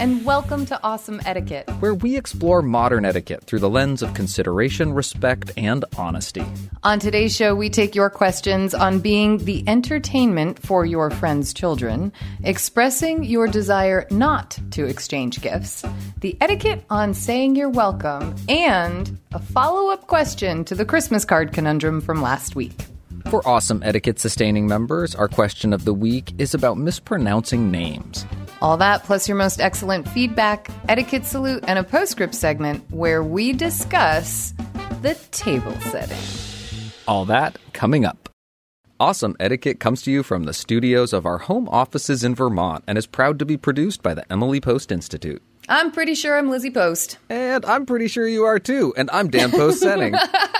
and welcome to Awesome Etiquette, where we explore modern etiquette through the lens of consideration, respect, and honesty. On today's show, we take your questions on being the entertainment for your friends' children, expressing your desire not to exchange gifts, the etiquette on saying you're welcome, and a follow up question to the Christmas card conundrum from last week. For awesome etiquette sustaining members, our question of the week is about mispronouncing names. All that plus your most excellent feedback, etiquette salute, and a postscript segment where we discuss the table setting. All that coming up. Awesome Etiquette comes to you from the studios of our home offices in Vermont and is proud to be produced by the Emily Post Institute. I'm pretty sure I'm Lizzie Post. And I'm pretty sure you are too. And I'm Dan Post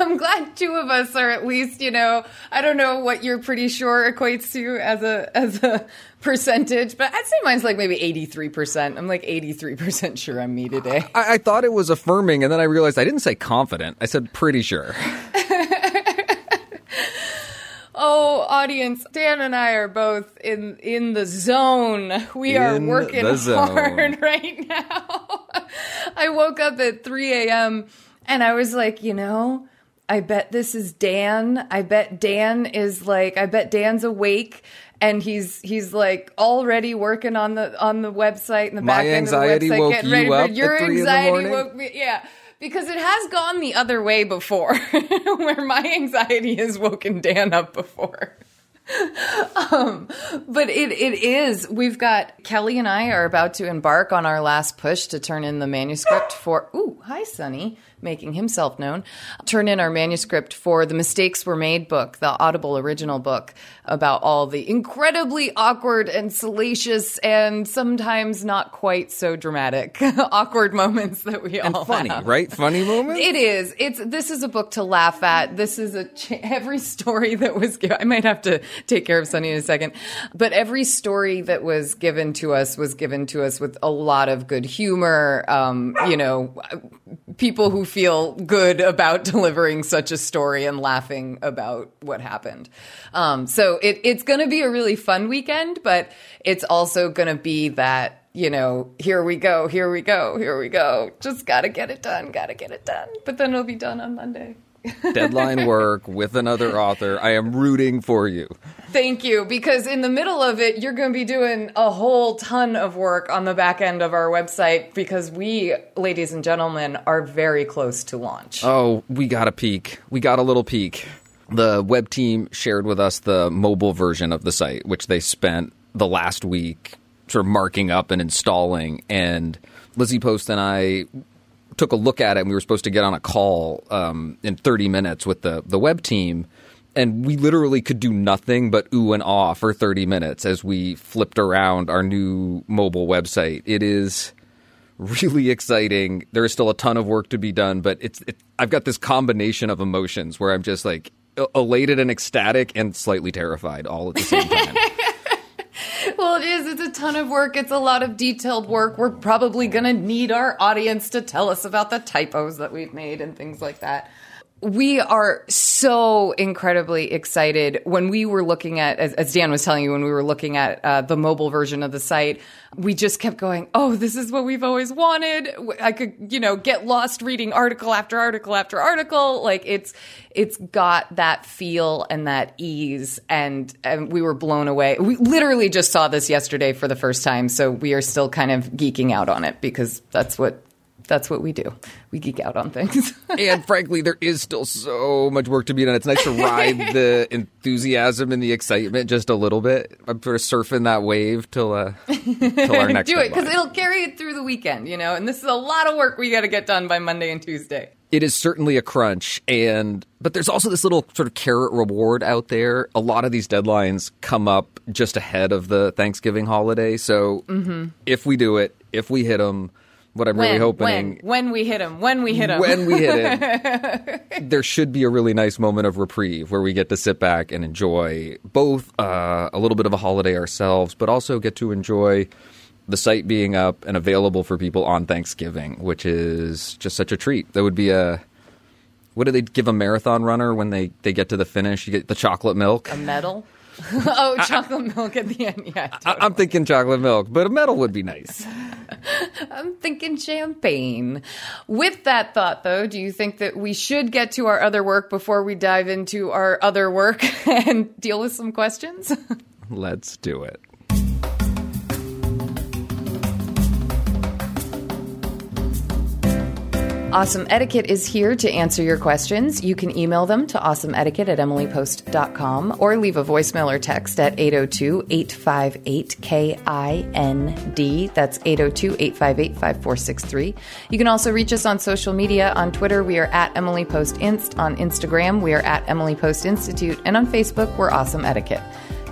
I'm glad two of us are at least, you know, I don't know what you're pretty sure equates to as a as a percentage, but I'd say mine's like maybe 83%. I'm like 83% sure I'm me today. I, I thought it was affirming, and then I realized I didn't say confident. I said pretty sure. Oh, audience, Dan and I are both in in the zone. We in are working hard right now. I woke up at 3 a.m. and I was like, you know, I bet this is Dan. I bet Dan is like, I bet Dan's awake and he's he's like already working on the on the website in the My back end of the anxiety website, woke getting you ready up for your at three in the anxiety woke me. Yeah. Because it has gone the other way before, where my anxiety has woken Dan up before. um, but it, it is. We've got Kelly and I are about to embark on our last push to turn in the manuscript for. Ooh, hi, Sonny, making himself known. Turn in our manuscript for the Mistakes Were Made book, the Audible original book about all the incredibly awkward and salacious and sometimes not quite so dramatic awkward moments that we And all funny, have. right? Funny moments? It is. It's this is a book to laugh at. This is a ch- every story that was given. I might have to take care of Sunny in a second, but every story that was given to us was given to us with a lot of good humor. Um, you know, people who feel good about delivering such a story and laughing about what happened. Um, so it, it's going to be a really fun weekend, but it's also going to be that you know, here we go, here we go, here we go. Just got to get it done, got to get it done. But then it'll be done on Monday. Deadline work with another author. I am rooting for you. Thank you, because in the middle of it, you're going to be doing a whole ton of work on the back end of our website because we, ladies and gentlemen, are very close to launch. Oh, we got a peek. We got a little peek. The web team shared with us the mobile version of the site, which they spent the last week sort of marking up and installing. And Lizzie Post and I took a look at it, and we were supposed to get on a call um, in 30 minutes with the, the web team. And we literally could do nothing but ooh and ah for 30 minutes as we flipped around our new mobile website. It is really exciting. There is still a ton of work to be done, but it's it, I've got this combination of emotions where I'm just like elated and ecstatic and slightly terrified all at the same time. Well, it is. It's a ton of work. It's a lot of detailed work. We're probably going to need our audience to tell us about the typos that we've made and things like that. We are so incredibly excited. When we were looking at, as, as Dan was telling you, when we were looking at uh, the mobile version of the site, we just kept going, oh, this is what we've always wanted. I could, you know, get lost reading article after article after article. Like it's, it's got that feel and that ease. And, and we were blown away. We literally just saw this yesterday for the first time. So we are still kind of geeking out on it because that's what That's what we do. We geek out on things. and frankly, there is still so much work to be done. It's nice to ride the enthusiasm and the excitement just a little bit. I'm sort of surfing that wave till uh, till our next. do it because it'll carry it through the weekend, you know. And this is a lot of work we got to get done by Monday and Tuesday. it is certainly a crunch and but there's also this little sort of carrot reward out there a lot of these deadlines come up just ahead of the thanksgiving holiday so if we do it if we hit them what i'm. When, really hoping when, when we hit him, when we hit him. when we hit it, there should be a really nice moment of reprieve where we get to sit back and enjoy both uh, a little bit of a holiday ourselves, but also get to enjoy the site being up and available for people on Thanksgiving, which is just such a treat. That would be a. What do they give a marathon runner when they, they get to the finish? You get the chocolate milk. a medal. oh, chocolate milk at the end. Yeah, I- I'm thinking chocolate milk, but a medal would be nice. I'm thinking champagne. With that thought, though, do you think that we should get to our other work before we dive into our other work and deal with some questions? Let's do it. Awesome Etiquette is here to answer your questions. You can email them to awesomeetiquette at emilypost.com or leave a voicemail or text at 802 858 KIND. That's 802 858 5463. You can also reach us on social media. On Twitter, we are at Emily Post Inst. On Instagram, we are at Emily Post Institute. And on Facebook, we're Awesome Etiquette.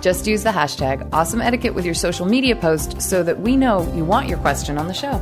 Just use the hashtag Awesome Etiquette with your social media post so that we know you want your question on the show.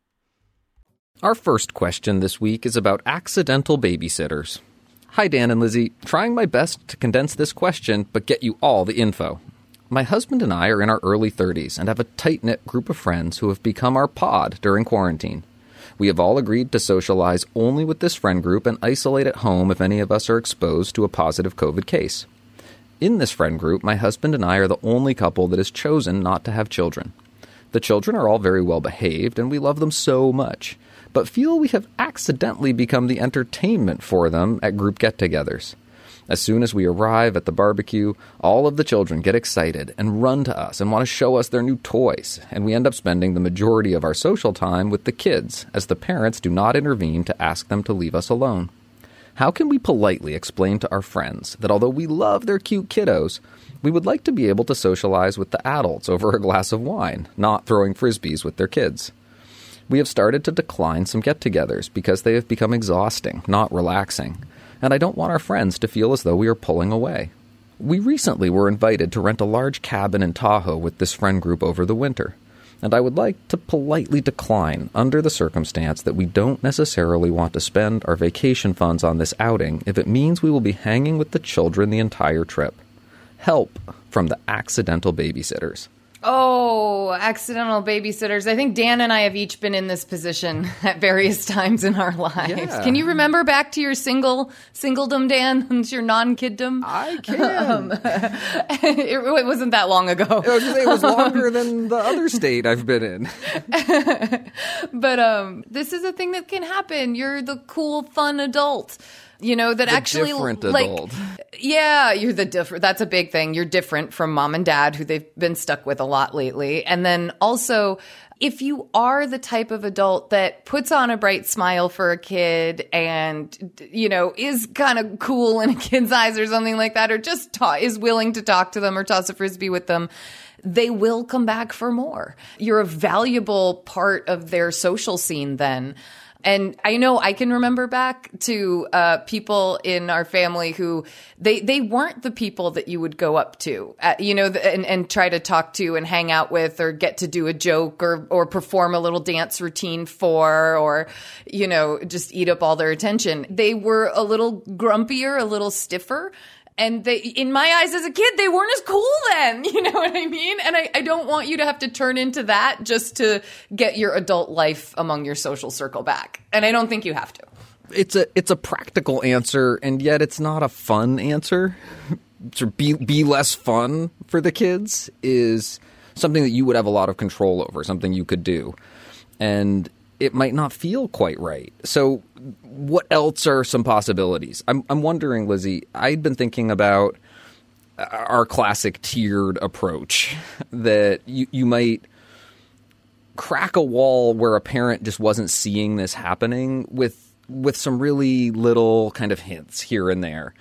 Our first question this week is about accidental babysitters. Hi, Dan and Lizzie. Trying my best to condense this question, but get you all the info. My husband and I are in our early 30s and have a tight knit group of friends who have become our pod during quarantine. We have all agreed to socialize only with this friend group and isolate at home if any of us are exposed to a positive COVID case. In this friend group, my husband and I are the only couple that has chosen not to have children. The children are all very well behaved, and we love them so much, but feel we have accidentally become the entertainment for them at group get togethers. As soon as we arrive at the barbecue, all of the children get excited and run to us and want to show us their new toys, and we end up spending the majority of our social time with the kids, as the parents do not intervene to ask them to leave us alone. How can we politely explain to our friends that although we love their cute kiddos, we would like to be able to socialize with the adults over a glass of wine, not throwing frisbees with their kids? We have started to decline some get togethers because they have become exhausting, not relaxing, and I don't want our friends to feel as though we are pulling away. We recently were invited to rent a large cabin in Tahoe with this friend group over the winter, and I would like to politely decline under the circumstance that we don't necessarily want to spend our vacation funds on this outing if it means we will be hanging with the children the entire trip. Help from the accidental babysitters. Oh, accidental babysitters. I think Dan and I have each been in this position at various times in our lives. Yeah. Can you remember back to your single singledom, Dan? your non-kiddom? I can. it, it wasn't that long ago. Was say it was longer than the other state I've been in. But um, this is a thing that can happen. You're the cool, fun adult. You know that The actually different like adult. yeah, you're the different. That's a big thing. You're different from mom and dad, who they've been stuck with a lot lately. And then also, if you are the type of adult that puts on a bright smile for a kid and you know is kind of cool in a kid's eyes or something like that, or just ta- is willing to talk to them or toss a frisbee with them. They will come back for more. You're a valuable part of their social scene then. And I know I can remember back to uh, people in our family who they they weren't the people that you would go up to, uh, you know, and, and try to talk to and hang out with, or get to do a joke, or or perform a little dance routine for, or you know, just eat up all their attention. They were a little grumpier, a little stiffer. And they, in my eyes as a kid, they weren't as cool then. You know what I mean? And I, I don't want you to have to turn into that just to get your adult life among your social circle back. And I don't think you have to. It's a it's a practical answer, and yet it's not a fun answer. to be be less fun for the kids is something that you would have a lot of control over, something you could do, and it might not feel quite right. So, what else are some possibilities? I'm I'm wondering, Lizzie. I'd been thinking about uh, our classic tiered approach that you you might crack a wall where a parent just wasn't seeing this happening with with some really little kind of hints here and there.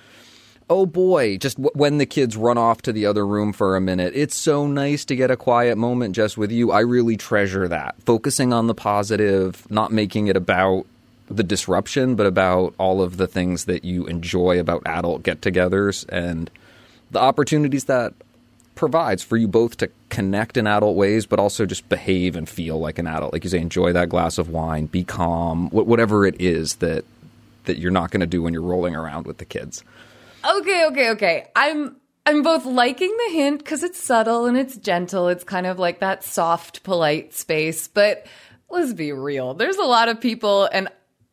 Oh boy, just w- when the kids run off to the other room for a minute, it's so nice to get a quiet moment just with you. I really treasure that. Focusing on the positive, not making it about the disruption, but about all of the things that you enjoy about adult get togethers and the opportunities that provides for you both to connect in adult ways, but also just behave and feel like an adult. Like you say, enjoy that glass of wine, be calm, whatever it is that that you're not going to do when you're rolling around with the kids. Okay, okay, okay. I'm I'm both liking the hint because it's subtle and it's gentle. It's kind of like that soft, polite space. But let's be real. There's a lot of people, and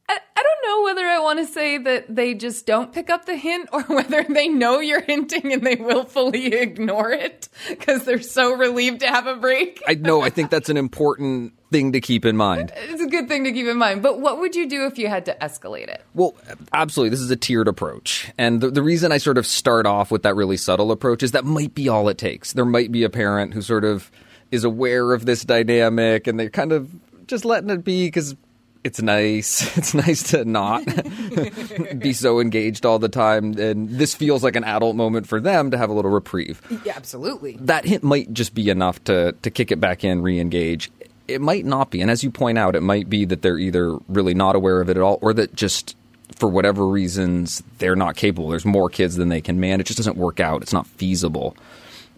I, I don't know whether I want to say that they just don't pick up the hint or whether they know you're hinting and they willfully ignore it because they're so relieved to have a break. I know. I think that's an important thing to keep in mind. It's a good thing to keep in mind. But what would you do if you had to escalate it? Well, absolutely. This is a tiered approach. And the, the reason I sort of start off with that really subtle approach is that might be all it takes. There might be a parent who sort of is aware of this dynamic and they're kind of just letting it be because it's nice. It's nice to not be so engaged all the time. And this feels like an adult moment for them to have a little reprieve. Yeah, absolutely. That hint might just be enough to, to kick it back in, re engage. It might not be. And as you point out, it might be that they're either really not aware of it at all or that just for whatever reasons they're not capable. There's more kids than they can manage. It just doesn't work out. It's not feasible.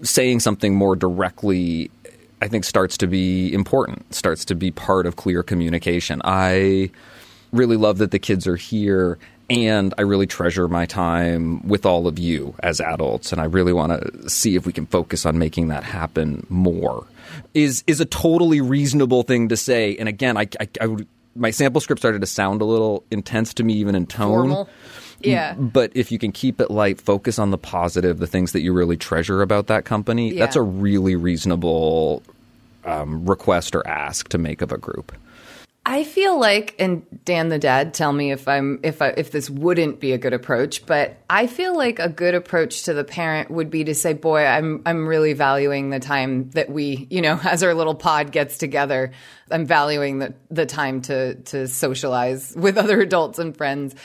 Saying something more directly I think starts to be important, starts to be part of clear communication. I really love that the kids are here and I really treasure my time with all of you as adults and I really want to see if we can focus on making that happen more. Is is a totally reasonable thing to say and again I, I, I would, my sample script started to sound a little intense to me even in tone. Formal. Yeah. But if you can keep it light, focus on the positive, the things that you really treasure about that company, Yeah. that's a really reasonable um, request or ask to make of a group. I feel like, and Dan the dad, tell me if I'm if I, if this wouldn't be a good approach, but I feel like a good approach to the parent would be to say, "Boy, I'm I'm really valuing the time that we, you know, as our little pod gets together, I'm valuing the the time to to socialize with other adults and friends."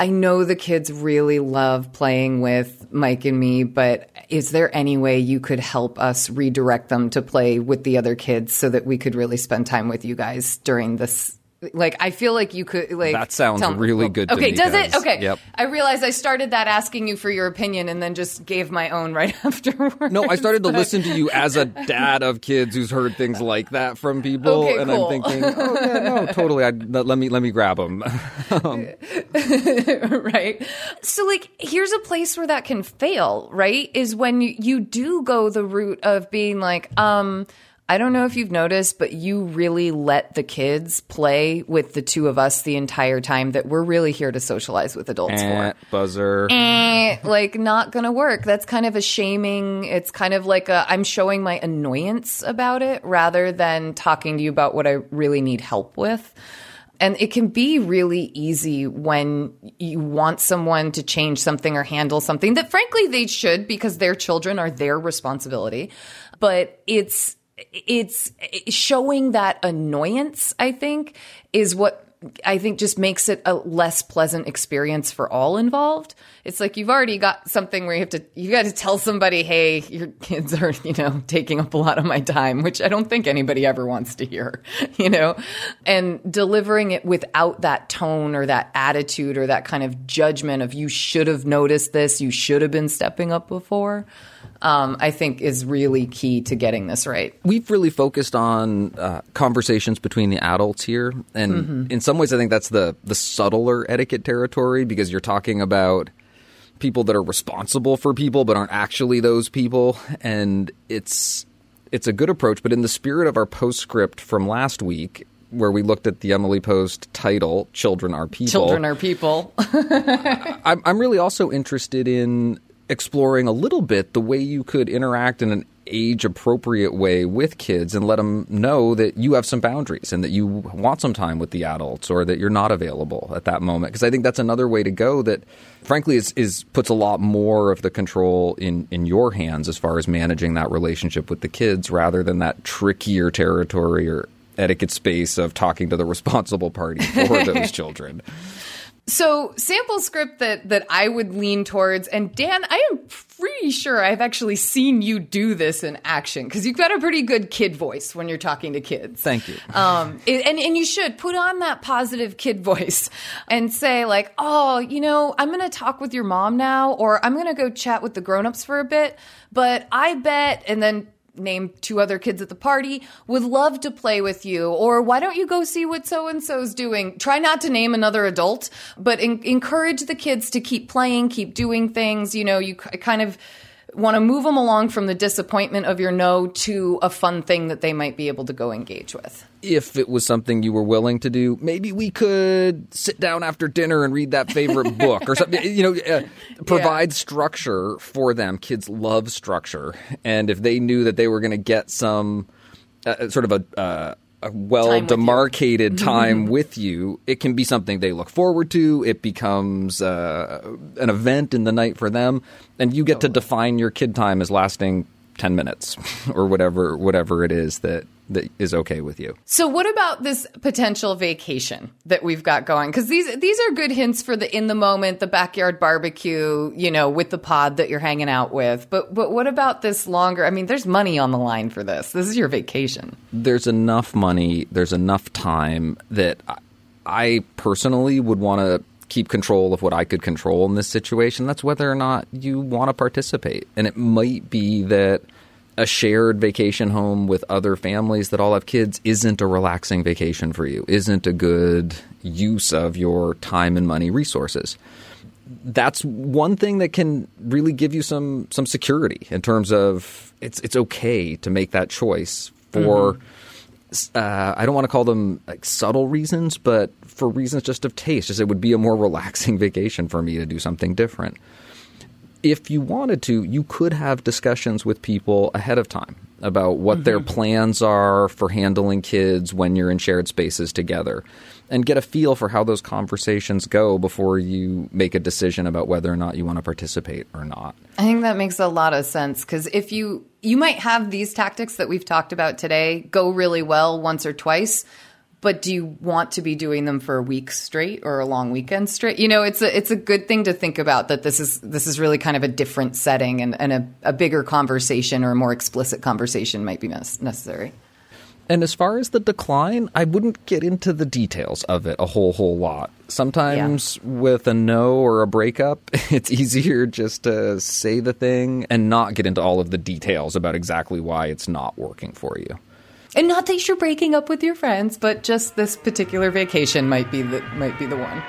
I know the kids really love playing with Mike and me, but is there any way you could help us redirect them to play with the other kids so that we could really spend time with you guys during this Like I feel like you could like That sounds tell- really good to Okay, does it? Okay. Yep. I realized I started that asking you for your opinion and then just gave my own right afterwards. No, I started to listen to you as a dad of kids who's heard things like that from people, Okay, and cool. I'm thinking, oh yeah, no, totally. I, let me let me grab them. right? So, like, here's a place where that can fail, right? Is when you, you do go the route of being like, um, I don't know if you've noticed, but you really let the kids play with the two of us the entire time that we're really here to socialize with adults Eh, for. buzzer. Eh, like not gonna work. That's kind of a shaming. It's kind of like a I'm showing my annoyance about it rather than talking to you about what I really need help with. And it can be really easy when you want someone to change something or handle something that frankly they should because their children are their responsibility. But it's it's showing that annoyance, I think, is what I think just makes it a less pleasant experience for all involved. It's like you've already got something where you have to you got to tell somebody, "Hey, your kids are, you know, taking up a lot of my time," which I don't think anybody ever wants to hear, you know. And delivering it without that tone or that attitude or that kind of judgment of you should have noticed this, you should have been stepping up before. Um, I think is really key to getting this right. We've really focused on uh, conversations between the adults here, and in some ways, I think that's the the subtler etiquette territory because you're talking about people that are responsible for people but aren't actually those people, and it's it's a good approach. But in the spirit of our postscript from last week, where we looked at the Emily Post title "Children Are People," Children are people. I'm, I'm really also interested in exploring a little bit the way you could interact in an age appropriate way with kids and let them know that you have some boundaries and that you want some time with the adults or that you're not available at that moment because I think that's another way to go that frankly is, is puts a lot more of the control in in your hands as far as managing that relationship with the kids rather than that trickier territory or etiquette space of talking to the responsible party for those children. So, sample script that that I would lean towards, and Dan, I am pretty sure I've actually seen you do this in action because you've got a pretty good kid voice when you're talking to kids. Thank you. Um, it- and and you should put on that positive kid voice and say like, oh, you know, I'm going to talk with your mom now, or I'm going to go chat with the grown-ups for a bit, but I bet, and then name two other kids at the party would love to play with you or why don't you go see what so and so's doing? Try not to name another adult but en- encourage the kids to keep playing keep doing things you know you k- kind of want to move them along from the disappointment of your no to a fun thing that they might be able to go engage with if it was something you were willing to do, maybe we could sit down after dinner and read that favorite book or something. You know, uh, provide structure for them. Kids love structure, and if they knew that they were going to get some uh, sort of a uh, a well with you. demarcated time with you, it can be something they look forward to. It becomes uh, an event in the night for them, and you get to define your kid time as lasting ten minutes or whatever whatever it is that that is okay with you. So what about this potential vacation that we've got going? Because these these are good hints for the in the moment, the backyard barbecue, you know, with the pod that you're hanging out with. But but what about this longer? I mean, there's money on the line for this. This is your vacation. There's enough money, there's enough time that I, I personally would want to keep control of what I could control in this situation. That's whether or not you want to participate. And it might be that a shared vacation home with other families that all have kids isn't a relaxing vacation for you, isn't a good use of your time and money resources. That's one thing that can really give you some some security in terms of it's it's okay to make that choice for uh, I don't want to call them like subtle reasons, but for reasons just of taste. Just it would be a more relaxing vacation for me to do something different if you wanted to, you could have discussions with people ahead of time about what mm-hmm. their plans are for handling kids when you're in shared spaces together and get a feel for how those conversations go before you make a decision about whether or not you want to participate or not. I think that makes a lot of sense because if you you might have these tactics that we've talked about today go really well once or twice, but do you want to be doing them for a week straight or a long weekend straight? You know, it's a it's a good thing to think about that this is this is really kind of a different setting and, and a, a bigger conversation or a more explicit conversation might be necessary. And as far as the decline, I wouldn't get into the details of it a whole whole lot. Sometimes yeah. with a no or a breakup, it's easier just to say the thing and not get into all of the details about exactly why it's not working for you. And not that you're breaking up with your friends, but just this particular vacation might be the might be the one.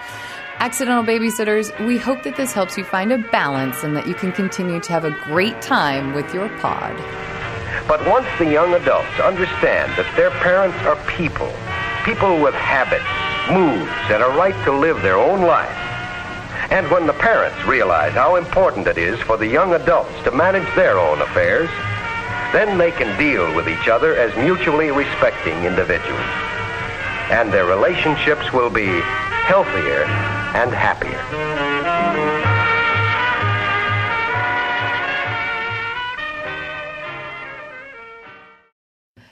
Accidental babysitters, we hope that this helps you find a balance and that you can continue to have a great time with your pod. But once the young adults understand that their parents are people, people with habits, moods, and a right to live their own life, and when the parents realize how important it is for the young adults to manage their own affairs, then they can deal with each other as mutually respecting individuals. And their relationships will be healthier and happier.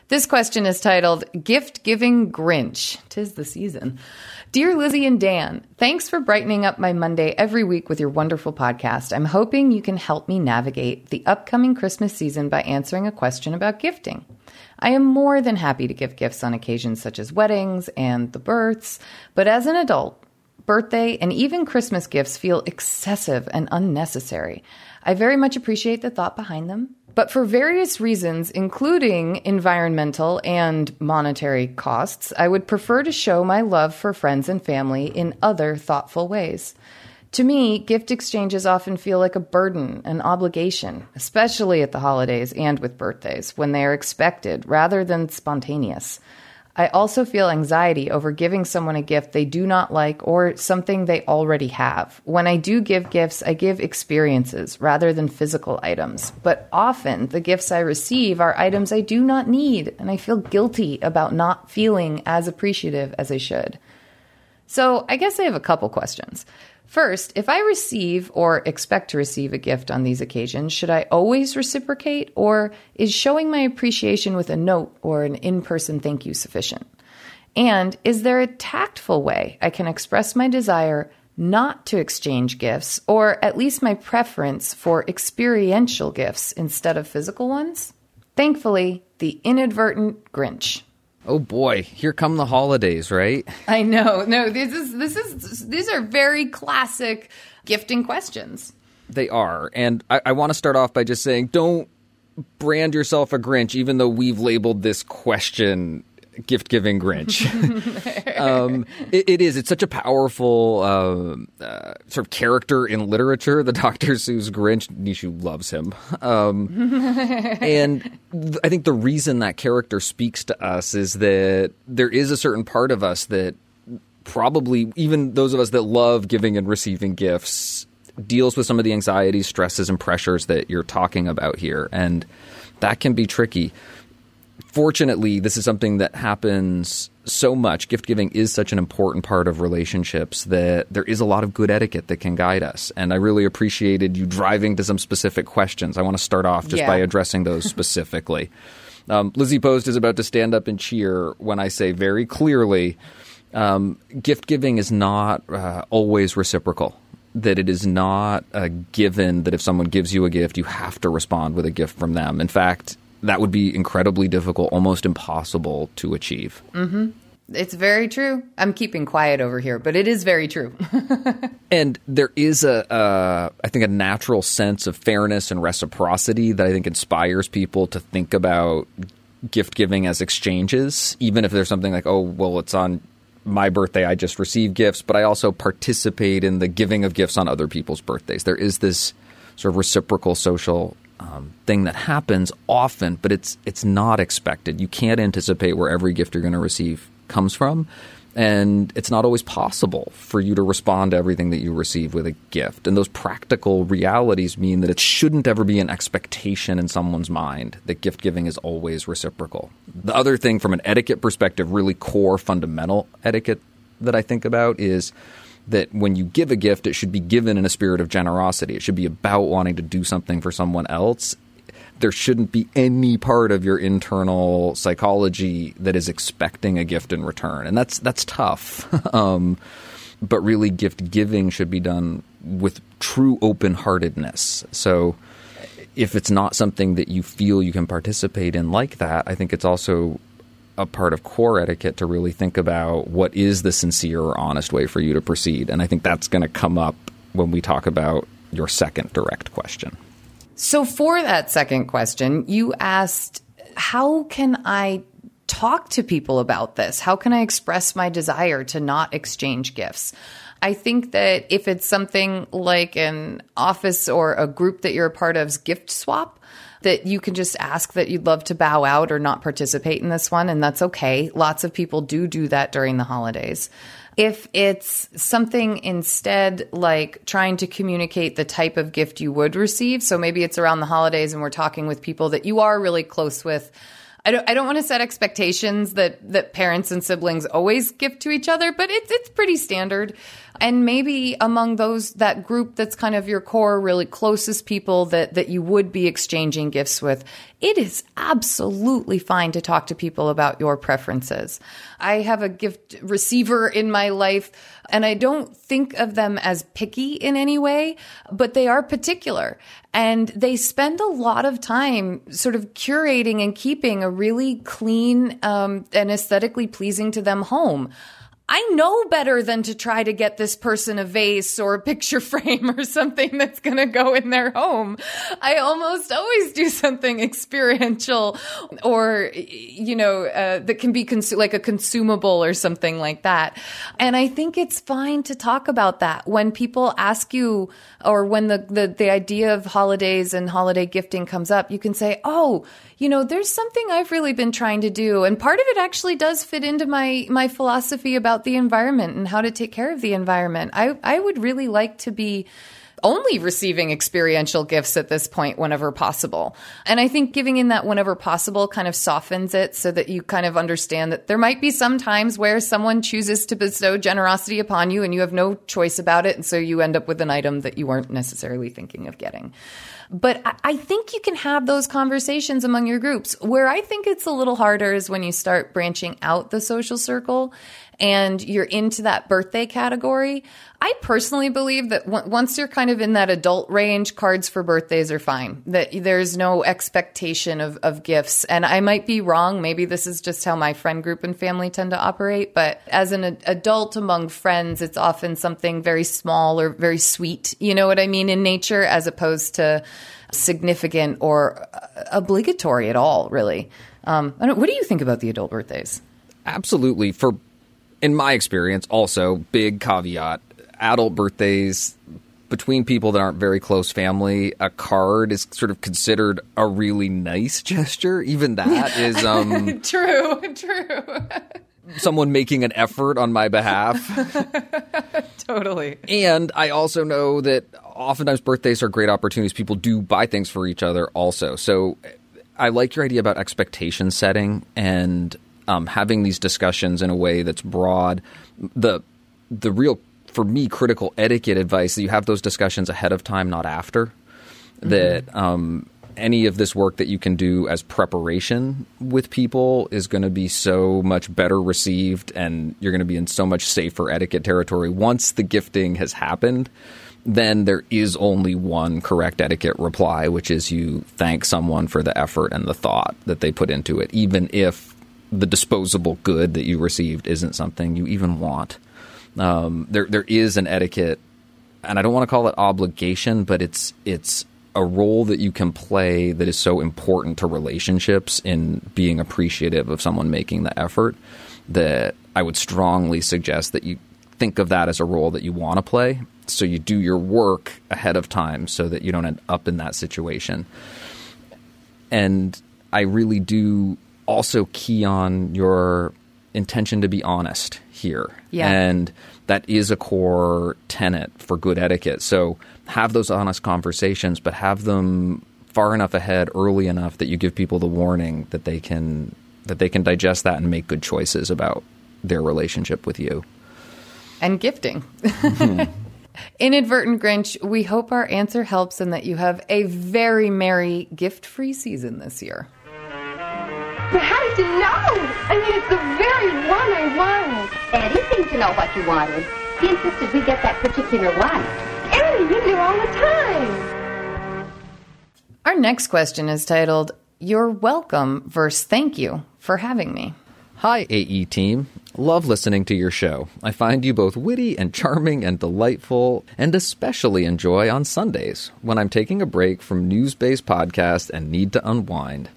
This question is titled Gift Giving Grinch. Tis the season. Dear Lizzie and Dan, thanks for brightening up my Monday every week with your wonderful podcast. I'm hoping you can help me navigate the upcoming Christmas season by answering a question about gifting. I am more than happy to give gifts on occasions such as weddings and the births, but as an adult, birthday and even Christmas gifts feel excessive and unnecessary. I very much appreciate the thought behind them, but for various reasons, including environmental and monetary costs, I would prefer to show my love for friends and family in other thoughtful ways. To me, gift exchanges often feel like a burden, an obligation, especially at the holidays and with birthdays, when they are expected rather than spontaneous. I also feel anxiety over giving someone a gift they do not like or something they already have. When I do give gifts, I give experiences rather than physical items. But often the gifts I receive are items I do not need, and I feel guilty about not feeling as appreciative as I should. So I guess I have a couple questions. First, if I receive or expect to receive a gift on these occasions, should I always reciprocate, or is showing my appreciation with a note or an in person thank you sufficient? And is there a tactful way I can express my desire not to exchange gifts, or at least my preference for experiential gifts instead of physical ones? Thankfully, the inadvertent Grinch. Oh boy, here come the holidays, right? I know. No, this is this is these are very classic gifting questions. They are, and I, I want to start off by just saying, don't brand yourself a Grinch, even though we've labeled this question gift giving Grinch. um, it, it is. It's such a powerful uh, uh, sort of character in literature. The Dr. Seuss Grinch. Nishu loves him. Um, and th- I think the reason that character speaks to us is that there is a certain part of us that probably, even those of us that love giving and receiving gifts, deals with some of the anxieties, stresses, and pressures that you're talking about here. And that can be tricky fortunately, this is something that happens so much. Gift giving is such an important part of relationships that there is a lot of good etiquette that can guide us. And I really appreciated you driving to some specific questions. I want to start off just yeah. by addressing those specifically. um, Lizzie Post is about to stand up and cheer when I say very clearly um, gift giving is not uh, always reciprocal that it is not a given that if someone gives you a gift, you have to respond with a gift from them. In fact, that would be incredibly difficult, almost impossible to achieve. Mm-hmm. It's very true. I'm keeping quiet over here, but it is very true. and there is a, uh, I think, a natural sense of fairness and reciprocity that I think inspires people to think about gift giving as exchanges, even if there's something like, oh, well, it's on my birthday, I just receive gifts, but I also participate in the giving of gifts on other people's birthdays. There is this sort of reciprocal social um, thing that happens often, but it's it's not expected. You can't anticipate where every gift you're going to receive comes from, and it's not always possible for you to respond to everything that you receive with a gift. And those practical realities mean that it shouldn't ever be an expectation in someone's mind that gift giving is always reciprocal. The other thing, from an etiquette perspective, really core fundamental etiquette that I think about is that when you give a gift, it should be given in a spirit of generosity. It should be about wanting to do something for someone else. There shouldn't be any part of your internal psychology that is expecting a gift in return, and that's that's tough. um, but really, gift giving should be done with true open heartedness. So, if it's not something that you feel you can participate in like that, I think it's also a part of core etiquette to really think about what is the sincere or honest way for you to proceed. And I think that's going to come up when we talk about your second direct question. So, for that second question, you asked, How can I talk to people about this? How can I express my desire to not exchange gifts? I think that if it's something like an office or a group that you're a part of's gift swap, that you can just ask that you'd love to bow out or not participate in this one, and that's okay. Lots of people do do that during the holidays. If it's something instead like trying to communicate the type of gift you would receive, so maybe it's around the holidays and we're talking with people that you are really close with. I don't, I don't want to set expectations that, that parents and siblings always gift to each other, but it's, it's pretty standard. And maybe among those, that group that's kind of your core, really closest people that, that you would be exchanging gifts with, it is absolutely fine to talk to people about your preferences. I have a gift receiver in my life and I don't think of them as picky in any way, but they are particular and they spend a lot of time sort of curating and keeping a really clean um, and aesthetically pleasing to them home. I know better than to try to get this person a vase or a picture frame or something that's going to go in their home. I almost always do something experiential or, you know, uh, that can be like a consumable or something like that. And I think it's fine to talk about that when people ask you or when the, the, the idea of holidays and holiday gifting comes up, you can say, Oh, you know, there's something I've really been trying to do. And part of it actually does fit into my, my philosophy about the environment and how to take care of the environment. I, I would really like to be only receiving experiential gifts at this point whenever possible. And I think giving in that whenever possible kind of softens it so that you kind of understand that there might be some times where someone chooses to bestow generosity upon you and you have no choice about it. And so you end up with an item that you weren't necessarily thinking of getting. But I think you can have those conversations among your groups. Where I think it's a little harder is when you start branching out the social circle and you're into that birthday category. I personally believe that w- once you're kind of in that adult range, cards for birthdays are fine. That there's no expectation of, of gifts. And I might be wrong. Maybe this is just how my friend group and family tend to operate. But as an adult among friends, it's often something very small or very sweet. You know what I mean? In nature, as opposed to significant or uh, obligatory at all, really. Um, what do you think about the adult birthdays? Absolutely. For in my experience, also big caveat: adult birthdays between people that aren't very close family, a card is sort of considered a really nice gesture. Even that is um, true, true. someone making an effort on my behalf. totally. And I also know that oftentimes birthdays are great opportunities. People do buy things for each other also. So I like your idea about expectation setting and um, having these discussions in a way that's broad. The the real for me critical etiquette advice that you have those discussions ahead of time, not after. Mm-hmm. That um, any of this work that you can do as preparation with people is going to be so much better received, and you're going to be in so much safer etiquette territory once the gifting has happened then there is only one correct etiquette reply, which is you thank someone for the effort and the thought that they put into it, even if the disposable good that you received isn't something you even want. Um, there there is an etiquette, and I don't want to call it obligation, but it's it's a role that you can play that is so important to relationships in being appreciative of someone making the effort that I would strongly suggest that you think of that as a role that you want to play. So you do your work ahead of time so that you don't end up in that situation. And I really do also key on your intention to be honest here. Yeah. And that is a core tenet for good etiquette. So have those honest conversations, but have them far enough ahead, early enough that you give people the warning that they can that they can digest that and make good choices about their relationship with you. And gifting. Mm-hmm. Inadvertent Grinch, we hope our answer helps and that you have a very merry gift free season this year. But how did you know? I mean, it's the very one I wanted. Eddie seemed to know what you wanted. He insisted we get that particular one. Eddie, you knew all the time. Our next question is titled, You're Welcome versus Thank You for Having Me. Hi, AE team. Love listening to your show. I find you both witty and charming and delightful, and especially enjoy on Sundays when I'm taking a break from news based podcasts and need to unwind.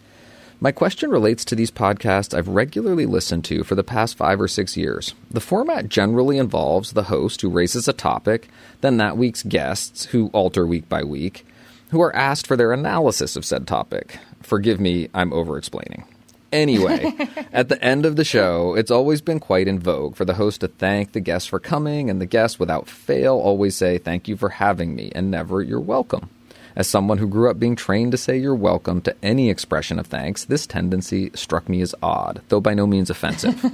My question relates to these podcasts I've regularly listened to for the past five or six years. The format generally involves the host who raises a topic, then that week's guests, who alter week by week, who are asked for their analysis of said topic. Forgive me, I'm over explaining. Anyway, at the end of the show, it's always been quite in vogue for the host to thank the guests for coming, and the guests, without fail, always say, Thank you for having me, and never, You're welcome. As someone who grew up being trained to say you're welcome to any expression of thanks, this tendency struck me as odd, though by no means offensive.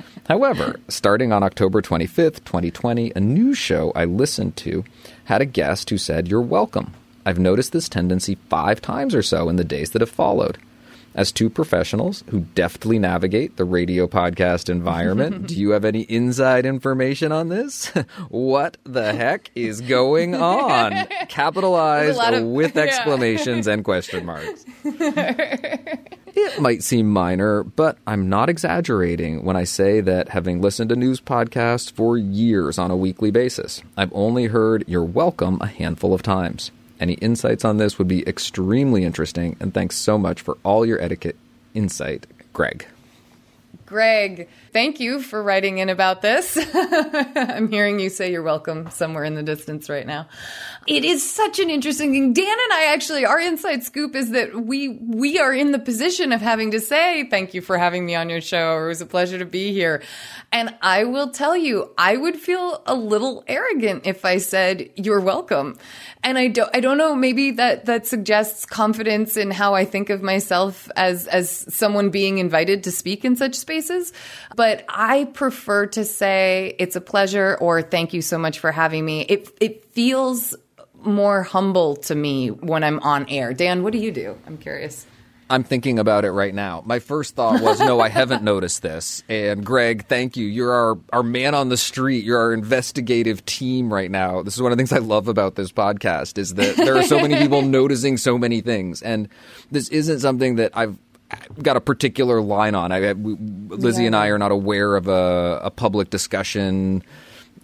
However, starting on October 25th, 2020, a news show I listened to had a guest who said, You're welcome. I've noticed this tendency five times or so in the days that have followed. As two professionals who deftly navigate the radio podcast environment, do you have any inside information on this? what the heck is going on? Capitalized of- with yeah. exclamations and question marks. It might seem minor, but I'm not exaggerating when I say that having listened to news podcasts for years on a weekly basis, I've only heard you're welcome a handful of times. Any insights on this would be extremely interesting, and thanks so much for all your etiquette insight, Greg. Greg, thank you for writing in about this. I'm hearing you say you're welcome somewhere in the distance right now. It is such an interesting thing. Dan and I actually, our inside scoop is that we we are in the position of having to say thank you for having me on your show. It was a pleasure to be here. And I will tell you, I would feel a little arrogant if I said you're welcome. And I don't, I don't know. Maybe that that suggests confidence in how I think of myself as as someone being invited to speak in such spaces. But I prefer to say it's a pleasure or thank you so much for having me. It it feels more humble to me when I'm on air. Dan, what do you do? I'm curious. I'm thinking about it right now. My first thought was, no, I haven't noticed this. And Greg, thank you. You're our, our man on the street. You're our investigative team right now. This is one of the things I love about this podcast is that there are so many people noticing so many things. And this isn't something that I've got a particular line on. I, Lizzie and I are not aware of a, a public discussion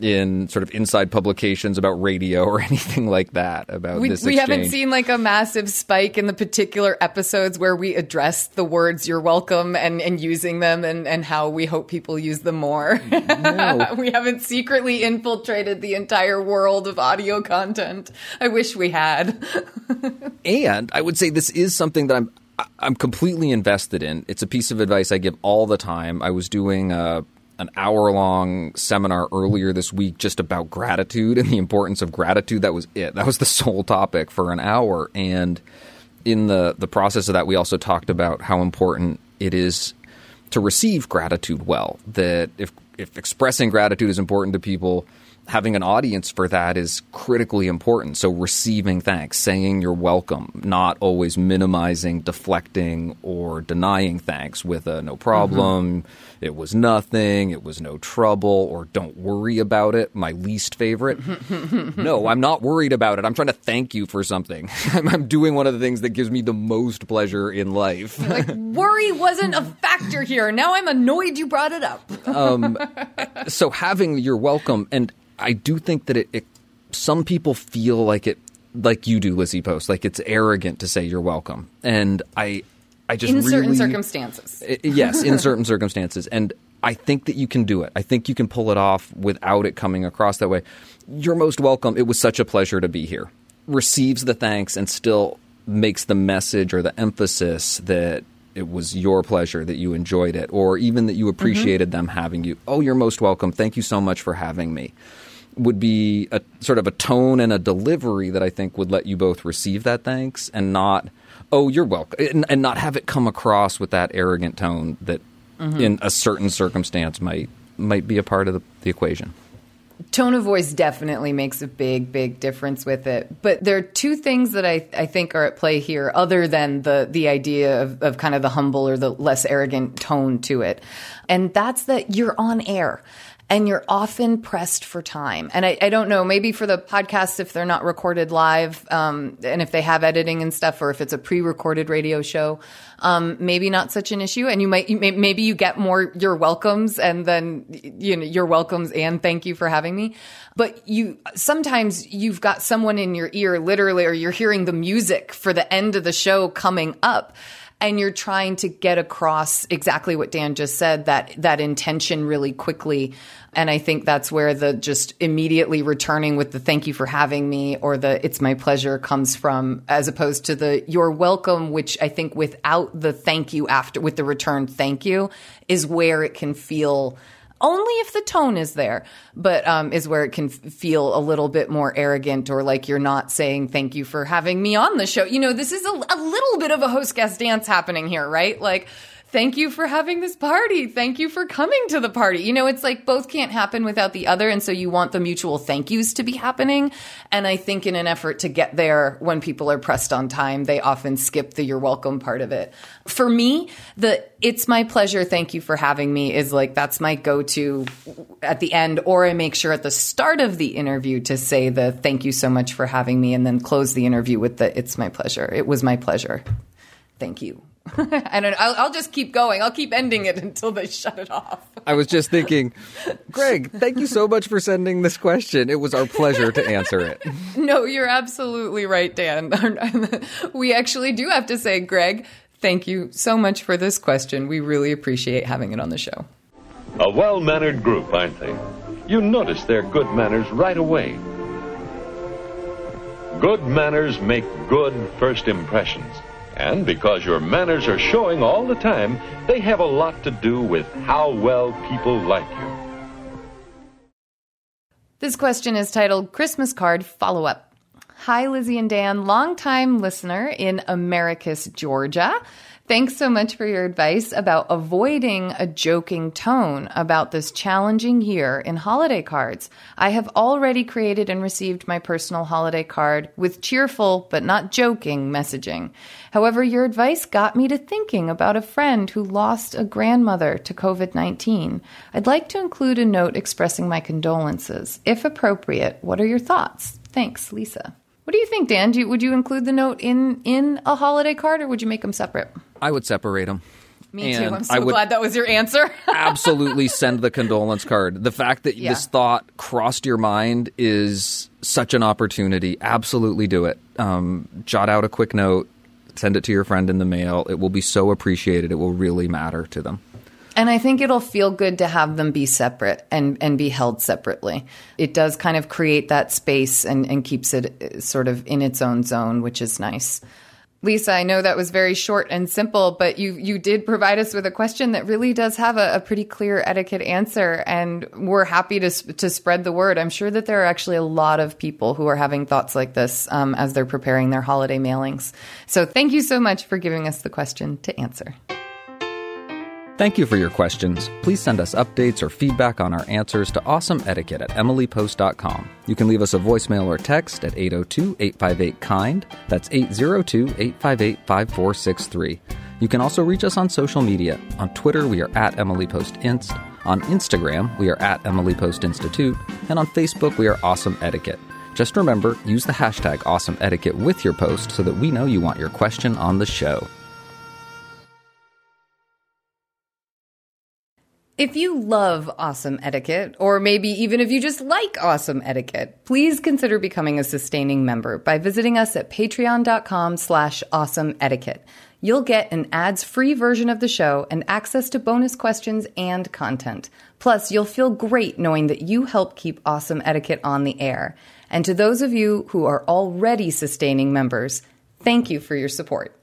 in sort of inside publications about radio or anything like that about We, this we haven't seen like a massive spike in the particular episodes where we address the words you're welcome and, and using them and, and how we hope people use them more. No. we haven't secretly infiltrated the entire world of audio content. I wish we had. And I would say this is something that I'm I'm completely invested in. It's a piece of advice I give all the time. I was doing a, an hour long seminar earlier this week just about gratitude and the importance of gratitude. That was it. That was the sole topic for an hour. And in the the process of that, we also talked about how important it is to receive gratitude well. That if if expressing gratitude is important to people, having an audience for that is critically important. So receiving thanks, saying you're welcome, not always minimizing, deflecting, or denying thanks with a no problem, it was nothing, it was no trouble, or don't worry about it. My least favorite. no, I'm not worried about it. I'm trying to thank you for something. I'm, doing one of the things that gives me the most pleasure in life. Like, worry wasn't a factor here. Now I'm annoyed you brought it up. Um, so having your welcome and i do think that it, it some people feel like it like you do lizzie post like it's arrogant to say you're welcome. And i i just In certain circumstances. Yes in certain circumstances. And i think that you can do it. I think you can pull it off without it coming across that way. You're most welcome. It was such a pleasure to be here. Receives the thanks and still makes the message or the emphasis that it was your pleasure that you enjoyed it or even that you appreciated them having you. Oh you're most welcome. Thank you so much for having me. Would be a sort of a tone and a delivery that I think would let you both receive that thanks and not, oh, you're welcome, and, and not have it come across with that arrogant tone that in a certain circumstance might might be a part of the, the equation. Tone of voice definitely makes a big big difference with it. But there are two things that i, I think are at play here other than the the idea of, of kind of the humble or the less arrogant tone to it. And that's that you're on air and you're often pressed for time. And I, I don't know, maybe for the podcast, if they're not recorded live, um, and if they have editing and stuff, or if it's a pre-recorded radio show, um, maybe not such an issue. And you might, you may, maybe you get more your welcomes and then, you know, your welcomes and thank you for having me. But you, sometimes you've got someone in your ear, literally, or you're hearing the music for the end of the show coming up and you're trying to get across exactly what Dan just said that that intention really quickly. And I think that's where the just immediately returning with the thank you for having me or the it's my pleasure comes from as opposed to the you're welcome which I think without the thank you after with the return thank you is where it can feel only if the tone is there, but um, is where it can feel a little bit more arrogant or like you're not saying thank you for having me on the show. You know, this is a, a little bit of a host guest dance happening here, right? Like, thank you for having this party. Thank you for coming to the party. You know, it's like both can't happen without the other. And so you want the mutual thank yous to be happening. And I think in an effort to get there when people are pressed on time, they often skip the you're welcome part of it. For me, the it's my pleasure. Thank you for having me is like that's my go to at the end, or I make sure at the start of the interview to say the thank you so much for having me and then close the interview with the it's my pleasure. It was my pleasure. Thank you. I don't know. I'll, I'll, just keep going. I'll keep ending it until they shut it off. I was just thinking, Greg, thank you so much for sending this question. It was our pleasure to answer it. No, you're absolutely right, Dan. we actually do have to say, Greg, thank you so much for this question. We really appreciate having it on the show. A well mannered group, aren't they? You notice their good manners right away. Good manners make good first impressions. And because your manners are showing all the time, they have a lot to do with how well people like you. This question is titled Christmas Card Follow Up. Hi, Lizzie and Dan, longtime listener in Americus, Georgia. Thanks so much for your advice about avoiding a joking tone about this challenging year in holiday cards. I have already created and received my personal holiday card with cheerful but not joking messaging. However, your advice got me to thinking about a friend who lost a grandmother to COVID 19. I'd like to include a note expressing my condolences. If appropriate, what are your thoughts? Thanks, Lisa. What do you think, Dan? Do you, would you include the note in in a holiday card, or would you make them separate? I would separate them. Me and too. I'm so glad that was your answer. absolutely send the condolence card. The fact that yeah. this thought crossed your mind is such an opportunity. Absolutely do it. Um, jot out a quick note, send it to your friend in the mail. It will be so appreciated. It will really matter to them. And I think it'll feel good to have them be separate and, and be held separately. It does kind of create that space and, and keeps it uh, sort of in its own zone, which is nice. Lisa, I know that was very short and simple, but you you did provide us with a question that really does have a, a, pretty clear etiquette answer, and we're happy to to spread the word. I'm sure that there are actually a lot of people who are having thoughts like this um, as they're preparing their holiday mailings. So, thank you so much for giving us the question to answer. Thank you for your questions. Please send us updates or feedback on our answers to awesomeetiquette at emilypost.com. You can leave us a voicemail or text at 802 858 KIND. That's 802 858 5463. You can also reach us on social media. On Twitter, we are at EmilyPostInst. On Instagram, we are at EmilyPostInstitute. And on Facebook, we are Awesome Etiquette. Just remember, use the hashtag Awesome Etiquette with your post so that we know you want your question on the show. If you love awesome etiquette, or maybe even if you just like awesome etiquette, please consider becoming a sustaining member by visiting us at patreon.com slash awesome etiquette. You'll get an ads-free version of the show and access to bonus questions and content. Plus, you'll feel great knowing that you help keep awesome etiquette on the air. And to those of you who are already sustaining members, thank you for your support.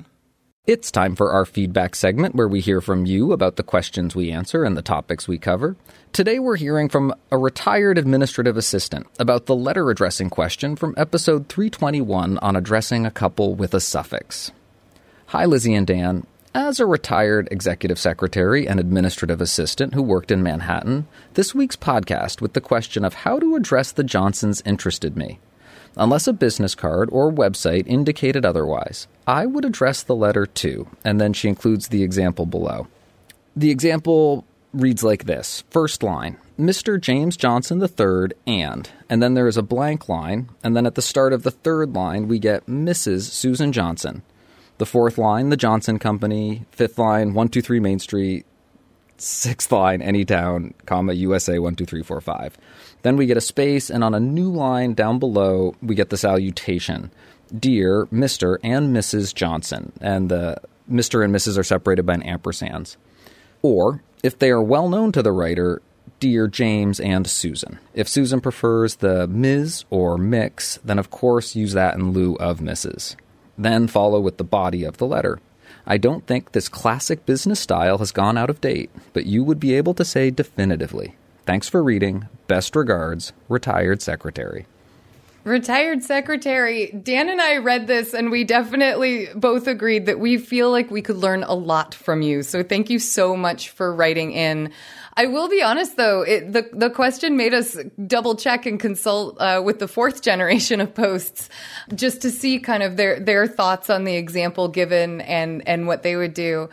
It's time for our feedback segment where we hear from you about the questions we answer and the topics we cover. Today we're hearing from a retired administrative assistant about the letter addressing question from episode 321 on addressing a couple with a suffix. Hi, Lizzie and Dan. As a retired executive secretary and administrative assistant who worked in Manhattan, this week's podcast with the question of how to address the Johnsons interested me unless a business card or website indicated otherwise. I would address the letter to, and then she includes the example below. The example reads like this First line Mr. James Johnson III and, and then there is a blank line, and then at the start of the third line, we get Mrs. Susan Johnson. The fourth line, the Johnson Company. Fifth line, 123 Main Street. Sixth line, any town, comma, USA 12345. Then we get a space, and on a new line down below, we get the salutation Dear Mr. and Mrs. Johnson. And the Mr. and Mrs. are separated by an ampersand. Or, if they are well known to the writer, Dear James and Susan. If Susan prefers the Ms. or Mx, then of course use that in lieu of Mrs. Then follow with the body of the letter. I don't think this classic business style has gone out of date, but you would be able to say definitively. Thanks for reading. Best regards, retired secretary. Retired secretary. Dan and I read this and we definitely both agreed that we feel like we could learn a lot from you. So thank you so much for writing in. I will be honest though, it, the the question made us double check and consult uh, with the fourth generation of posts just to see kind of their their thoughts on the example given and and what they would do.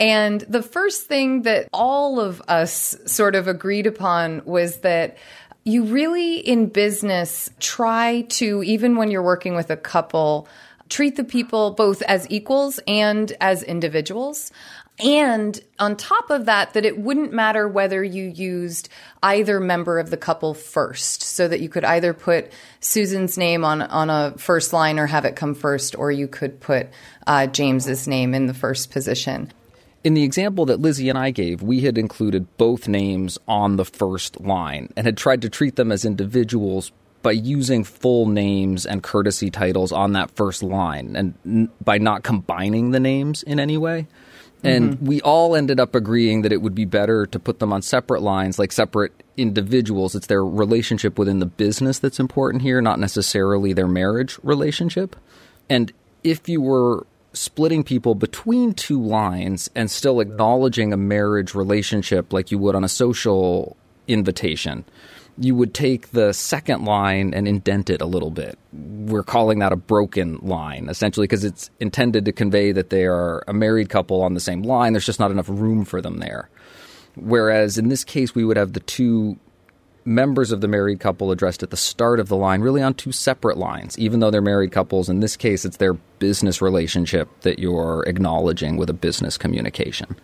And the first thing that all of us sort of agreed upon was that you really in business try to, even when you're working with a couple, treat the people both as equals and as individuals. And on top of that, that it wouldn't matter whether you used either member of the couple first, so that you could either put Susan's name on, on a first line or have it come first, or you could put uh, James's name in the first position. In the example that Lizzie and I gave, we had included both names on the first line and had tried to treat them as individuals by using full names and courtesy titles on that first line and n- by not combining the names in any way. And mm-hmm. we all ended up agreeing that it would be better to put them on separate lines, like separate individuals. It's their relationship within the business that's important here, not necessarily their marriage relationship. And if you were splitting people between two lines and still acknowledging a marriage relationship like you would on a social invitation, you would take the second line and indent it a little bit. We're calling that a broken line, essentially, because it's intended to convey that they are a married couple on the same line. There's just not enough room for them there. Whereas in this case, we would have the two members of the married couple addressed at the start of the line, really on two separate lines, even though they're married couples. In this case, it's their business relationship that you're acknowledging with a business communication.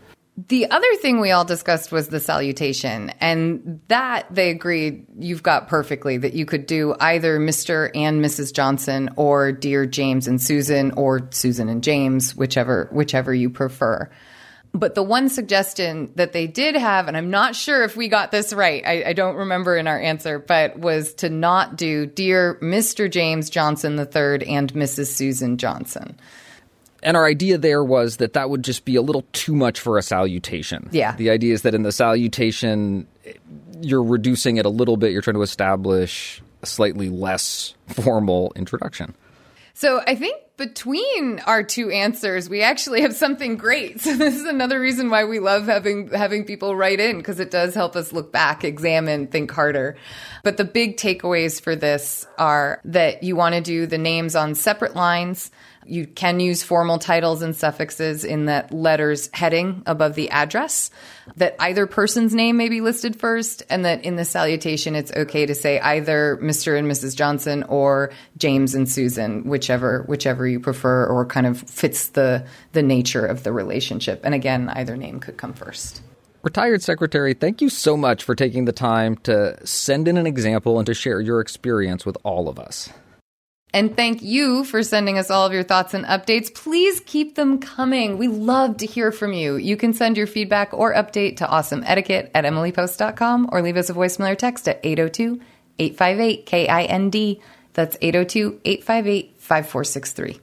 The other thing we all discussed was the salutation, and that they agreed you've got perfectly that you could do either Mr. and Mrs. Johnson or Dear James and Susan or Susan and James, whichever whichever you prefer. But the one suggestion that they did have, and I'm not sure if we got this right, I, I, don't remember in our answer, but was to not do Dear Mr. James Johnson III and Mrs. Susan Johnson. And our idea there was that that would just be a little too much for a salutation. Yeah. The idea is that in the salutation, you're reducing it a little bit. You're trying to establish a slightly less formal introduction. So I think between our two answers, we actually have something great. So this is another reason why we love having having people write in because it does help us look back, examine, think harder. But the big takeaways for this are that you want to do the names on separate lines you can use formal titles and suffixes in that letter's heading above the address, that either person's name may be listed first, and that in the salutation it's okay to say either Mr. and Mrs. Johnson or James and Susan, whichever whichever you prefer or kind of fits the the nature of the relationship. And again, either name could come first. Retired Secretary, thank you so much for taking the time to send in an example and to share your experience with all of us. And thank you for sending us all of your thoughts and updates. Please keep them coming. We love to hear from you. You can send your feedback or update to awesomeetiquette at emilypost.com or leave us a voicemail or text at 802 858 KIND. That's 802 858 5463.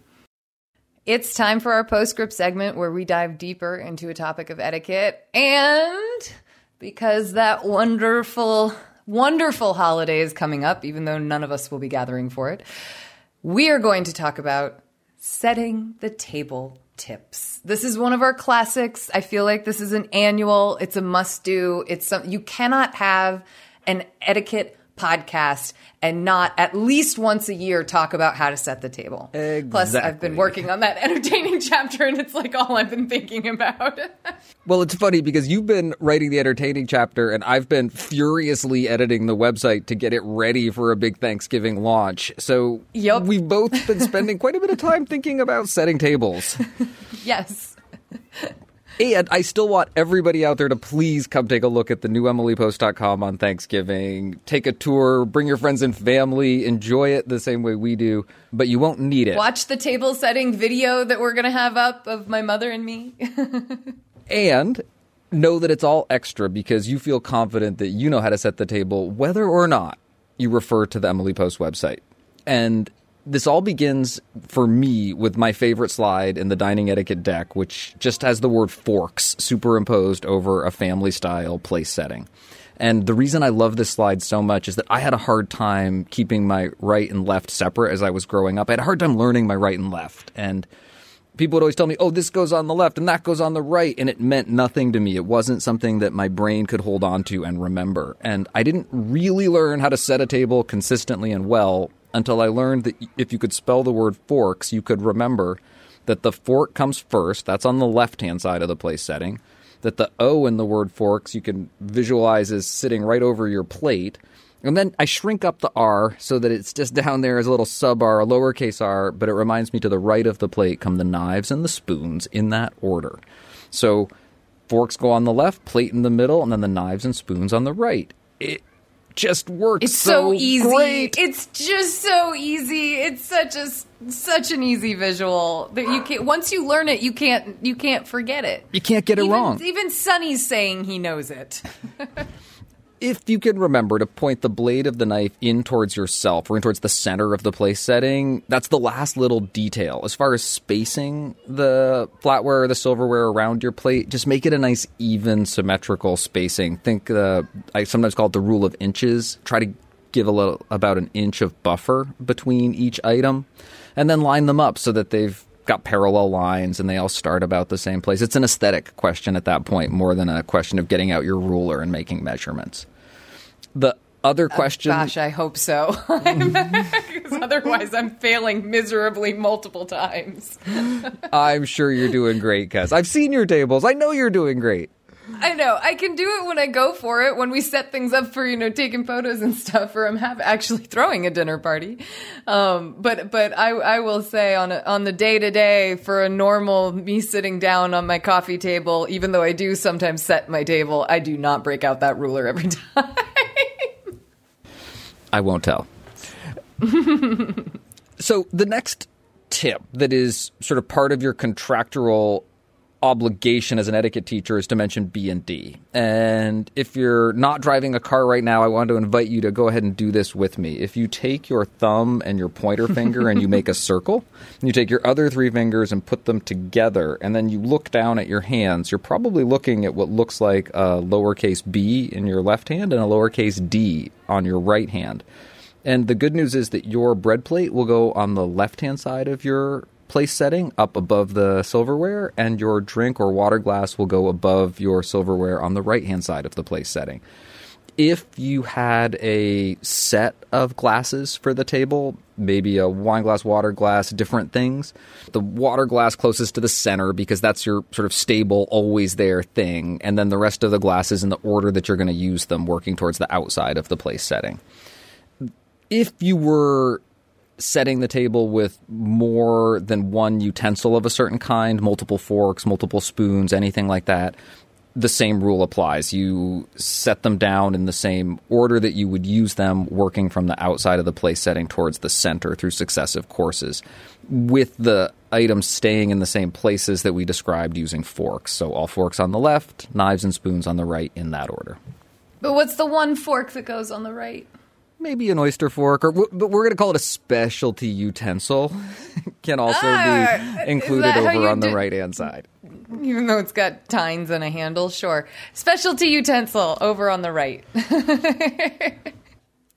It's time for our postscript segment where we dive deeper into a topic of etiquette. And because that wonderful, wonderful holiday is coming up, even though none of us will be gathering for it, we are going to talk about setting the table tips. This is one of our classics. I feel like this is an annual, it's a must do. It's some, you cannot have an etiquette podcast and not at least once a year talk about how to set the table. Plus, I've been working on that entertaining chapter, and it's like all I've been thinking about. Well, it's funny because you've been writing the entertaining chapter, and I've been furiously editing the website to get it ready for a big Thanksgiving launch. So Yup. we've both been spending quite a bit of time thinking about setting tables. yes. And I still want everybody out there to please come take a look at the new emilypost.com on Thanksgiving. Take a tour, bring your friends and family, enjoy it the same way we do, but you won't need it. Watch the table setting video that we're going to have up of my mother and me. And know that it's all extra because you feel confident that you know how to set the table, whether or not you refer to the Emily Post website. And this all begins for me with my favorite slide in the dining etiquette deck, which just has the word forks superimposed over a family style place setting. And the reason I love this slide so much is that I had a hard time keeping my right and left separate as I was growing up. I had a hard time learning my right and left. And people would always tell me, oh, this goes on the left and that goes on the right. And it meant nothing to me. It wasn't something that my brain could hold on to and remember. And I didn't really learn how to set a table consistently and well until I learned that if you could spell the word forks, you could remember that the fork comes first. That's on the left hand side of the place setting. That the O in the word forks you can visualize as sitting right over your plate. And then I shrink up the R so that it's just down there as a little sub R, a lowercase r, but it reminds me to the right of the plate come the knives and the spoons in that order. So forks go on the left, plate in the middle, and then the knives and spoons on the right. It just works It's so, easy. great. It's just so easy. It's such a such an easy visual that you can once you learn it, you can't you can't forget it. You can't get it even, wrong. Even Sonny's saying he knows it. if you can remember to point the blade of the knife in towards yourself or in towards the center of the place setting, that's the last little detail. As far as spacing the flatware or the silverware around your plate, just make it a nice, even, symmetrical spacing. Think, uh, I sometimes call it the rule of inches. Try to give a little, about an inch of buffer between each item, and then line them up so that they've got parallel lines and they all start about the same place. It's an aesthetic question at that point more than a question of getting out your ruler and making measurements. The other question Gosh, I hope so. Because otherwise, I'm failing miserably multiple times. I'm sure you're doing great, Kaz. I've seen your tables. I know you're doing great. I know. I can do it when I go for it, when we set things up for, you know, taking photos and stuff, or I'm have actually throwing a dinner party. Um, but, but I, I will say on, a, on the day to day for a normal me sitting down on my coffee table, even though I do sometimes set my table, I do not break out that ruler every time. I won't tell. so the next tip that is sort of part of your contractual obligation as an etiquette teacher is to mention B and D. And if you're not driving a car right now, I want to invite you to go ahead and do this with me. If you take your thumb and your pointer finger and you make a circle, and you take your other three fingers and put them together, and then you look down at your hands, you're probably looking at what looks like a lowercase b in your left hand and a lowercase d on your right hand. And the good news is that your bread plate will go on the left hand side of your place setting up above the silverware, and your drink or water glass will go above your silverware on the right hand side of the place setting. If you had a set of glasses for the table, maybe a wine glass, water glass, different things, the water glass closest to the center because that's your sort of stable, always there thing, and then the rest of the glasses in the order that you're going to use them, working towards the outside of the place setting if you were setting the table with more than one utensil of a certain kind, multiple forks, multiple spoons, anything like that, the same rule applies. You set them down in the same order that you would use them, working from the outside of the place setting towards the center through successive courses, with the items staying in the same places that we described using forks. So all forks on the left, knives and spoons on the right in that order. but what's the one fork that goes on the right? Maybe an oyster fork, or but we're going to call it a specialty utensil. Can also Ah, be included that how over on the right hand side. Even though it's got tines and a handle, sure. Specialty utensil over on the right.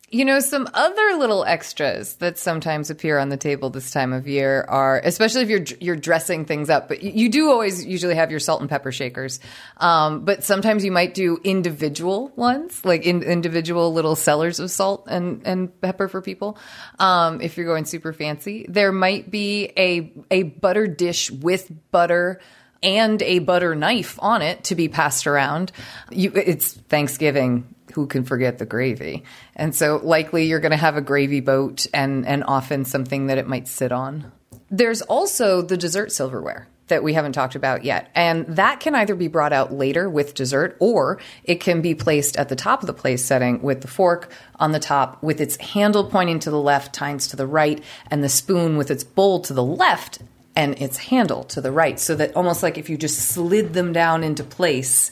You know, some other little extras that sometimes appear on the table this time of year are, especially if you're you're dressing things up. But you, do always usually have your salt and pepper shakers. Um, but sometimes you might do individual ones, like in, individual little cellars of salt and and pepper for people. Um, if you're going super fancy, there might be a a butter dish with butter and a butter knife on it to be passed around. You, it's Thanksgiving who can forget the gravy? And so likely you're going to have a gravy boat and, and often something that it might sit on. There's also the dessert silverware that we haven't talked about yet. And that can either be brought out later with dessert or it can be placed at the top of the place setting with the fork on the top with its handle pointing to the left, tines to the right, and the spoon with its bowl to the left and its handle to the right. So that almost like if you just slid them down into place,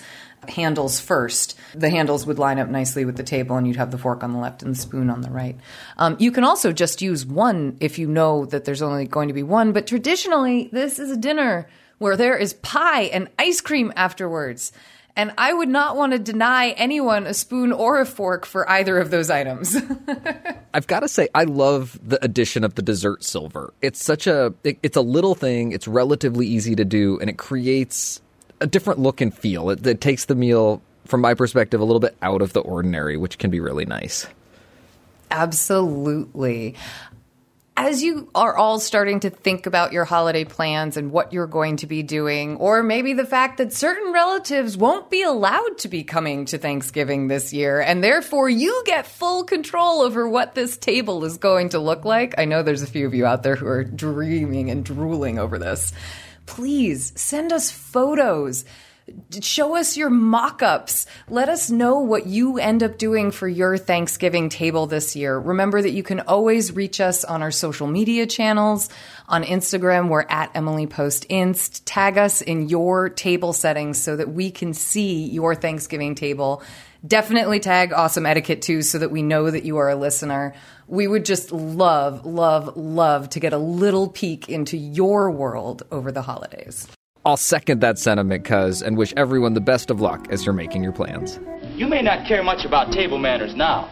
handles first, the handles would line up nicely with the table and you'd have the fork on the left and the spoon on the right. Um, you can also just use one if you know that there's only going to be one, but traditionally, this is a dinner where there is pie and ice cream afterwards. And I would not want to deny anyone a spoon or a fork for either of those items. I've got to say, I love the addition of the dessert silver. It's such a, it, it's a little thing. It's relatively easy to do, and it creates a different look and feel. It, it takes the meal, from my perspective, a little bit out of the ordinary, which can be really nice. Absolutely. As you are all starting to think about your holiday plans and what you're going to be doing, or maybe the fact that certain relatives won't be allowed to be coming to Thanksgiving this year, and therefore you get full control over what this table is going to look like. I know there's a few of you out there who are dreaming and drooling over this please send us photos. Show us your mock ups. Let us know what you end up doing for your Thanksgiving table this year. Remember that you can always reach us on our social media channels. On Instagram, we're at Emily Post Inst. Tag us in your table settings so that we can see your Thanksgiving table. Definitely tag Awesome Etiquette too so that we know that you are a listener. We would just love, love, love to get a little peek into your world over the holidays. I'll second that sentiment, cuz, and wish everyone the best of luck as you're making your plans. You may not care much about table manners now,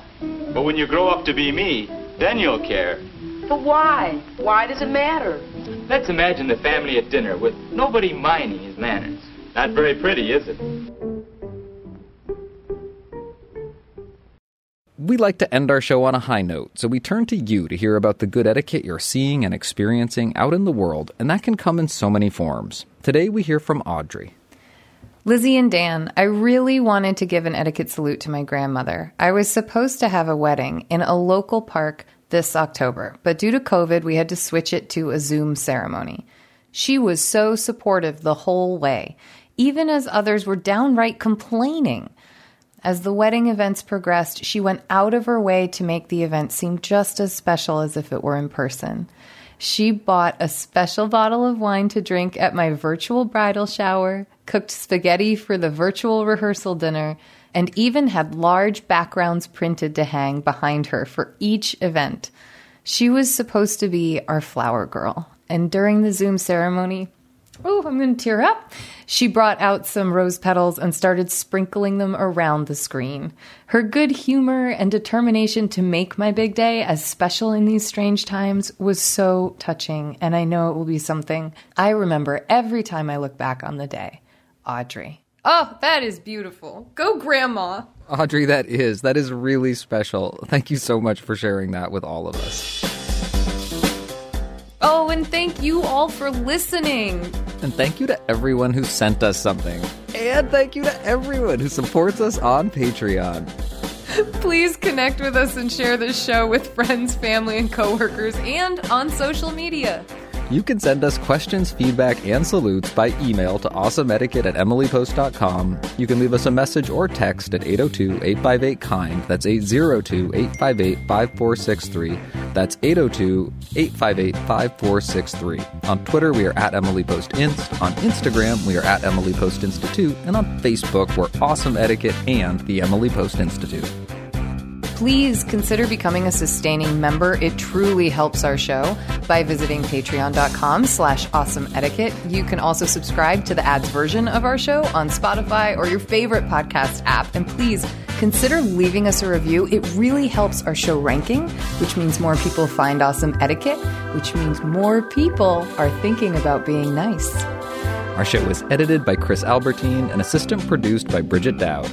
but when you grow up to be me, then you'll care. But why? Why does it matter? Let's imagine the family at dinner with nobody minding his manners. Not very pretty, is it? We like to end our show on a high note, so we turn to you to hear about the good etiquette you're seeing and experiencing out in the world, and that can come in so many forms. Today we hear from Audrey. Lizzie and Dan, I really wanted to give an etiquette salute to my grandmother. I was supposed to have a wedding in a local park this October, but due to COVID, we had to switch it to a Zoom ceremony. She was so supportive the whole way, even as others were downright complaining. As the wedding events progressed, she went out of her way to make the event seem just as special as if it were in person. She bought a special bottle of wine to drink at my virtual bridal shower, cooked spaghetti for the virtual rehearsal dinner, and even had large backgrounds printed to hang behind her for each event. She was supposed to be our flower girl, and during the Zoom ceremony, Oh, I'm going to tear up. She brought out some rose petals and started sprinkling them around the screen. Her good humor and determination to make my big day as special in these strange times was so touching, and I know it will be something I remember every time I look back on the day. Audrey. Oh, that is beautiful. Go, Grandma. Audrey, that is. That is really special. Thank you so much for sharing that with all of us. Oh, and thank you all for listening. And thank you to everyone who sent us something. And thank you to everyone who supports us on Patreon. Please connect with us and share this show with friends, family, and coworkers and on social media. You can send us questions, feedback, and salutes by email to awesomeetiquette at emilypost.com. You can leave us a message or text at 802 858 KIND. That's 802 858 5463. That's 802 858 5463. On Twitter, we are at Emily Post Inst. On Instagram, we are at Emily Post Institute. And on Facebook, we're Awesome Etiquette and the Emily Post Institute please consider becoming a sustaining member. It truly helps our show by visiting patreon.com slash awesome etiquette. You can also subscribe to the ads version of our show on Spotify or your favorite podcast app. And please consider leaving us a review. It really helps our show ranking, which means more people find awesome etiquette, which means more people are thinking about being nice. Our show was edited by Chris Albertine and assistant produced by Bridget Dowd.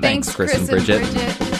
Thanks, Chris, Chris and Bridget. And Bridget.